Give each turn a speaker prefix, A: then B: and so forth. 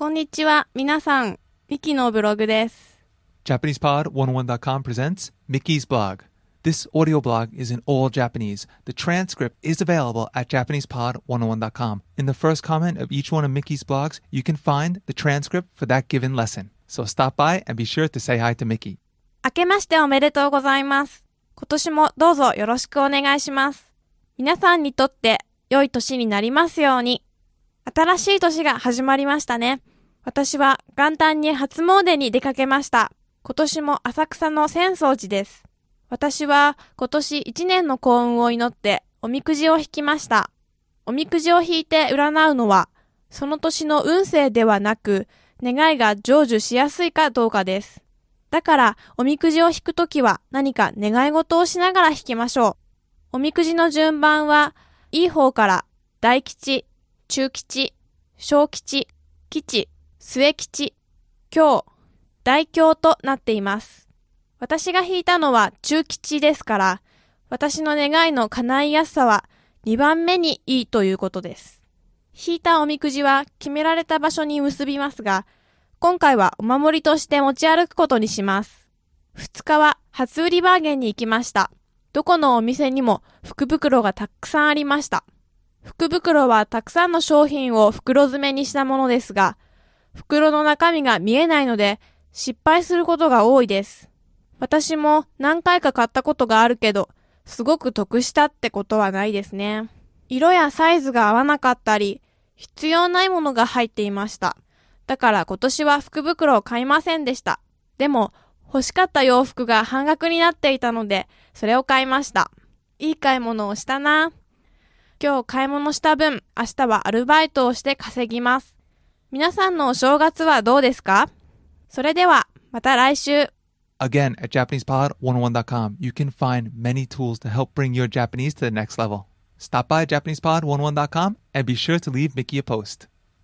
A: こんにちは、皆さん。ミキのブログです。
B: JapanesePod101.com presents Mickey's blog. This audio blog is in all Japanese. The transcript is available at JapanesePod101.com. In the first comment of each one of Mickey's blogs, you can find the transcript for that given lesson. So stop by and be sure to say hi to Mickey.
A: 明けましておめでとうございます。今年もどうぞよろしくお願いします。皆さんにとって良い年になりますように。新しい年が始まりましたね。私は元旦に初詣に出かけました。今年も浅草の浅草寺です。私は今年一年の幸運を祈っておみくじを引きました。おみくじを引いて占うのは、その年の運勢ではなく、願いが成就しやすいかどうかです。だから、おみくじを引くときは何か願い事をしながら引きましょう。おみくじの順番は、いい方から、大吉、中吉、小吉、吉、末吉、今日、大凶となっています。私が引いたのは中吉ですから、私の願いの叶いやすさは2番目にいいということです。引いたおみくじは決められた場所に結びますが、今回はお守りとして持ち歩くことにします。2日は初売りバーゲンに行きました。どこのお店にも福袋がたくさんありました。福袋はたくさんの商品を袋詰めにしたものですが、袋の中身が見えないので失敗することが多いです。私も何回か買ったことがあるけど、すごく得したってことはないですね。色やサイズが合わなかったり、必要ないものが入っていました。だから今年は福袋を買いませんでした。でも、欲しかった洋服が半額になっていたので、それを買いました。いい買い物をしたな。今日買い物した分、明日はアルバイトをして稼ぎます。皆さんのお正月はどうですかそれでは、また来週。
B: Again, at JapanesePod101.com, you can find many tools to help bring your Japanese to the next level. Stop by JapanesePod101.com and be sure to leave Mickey a post.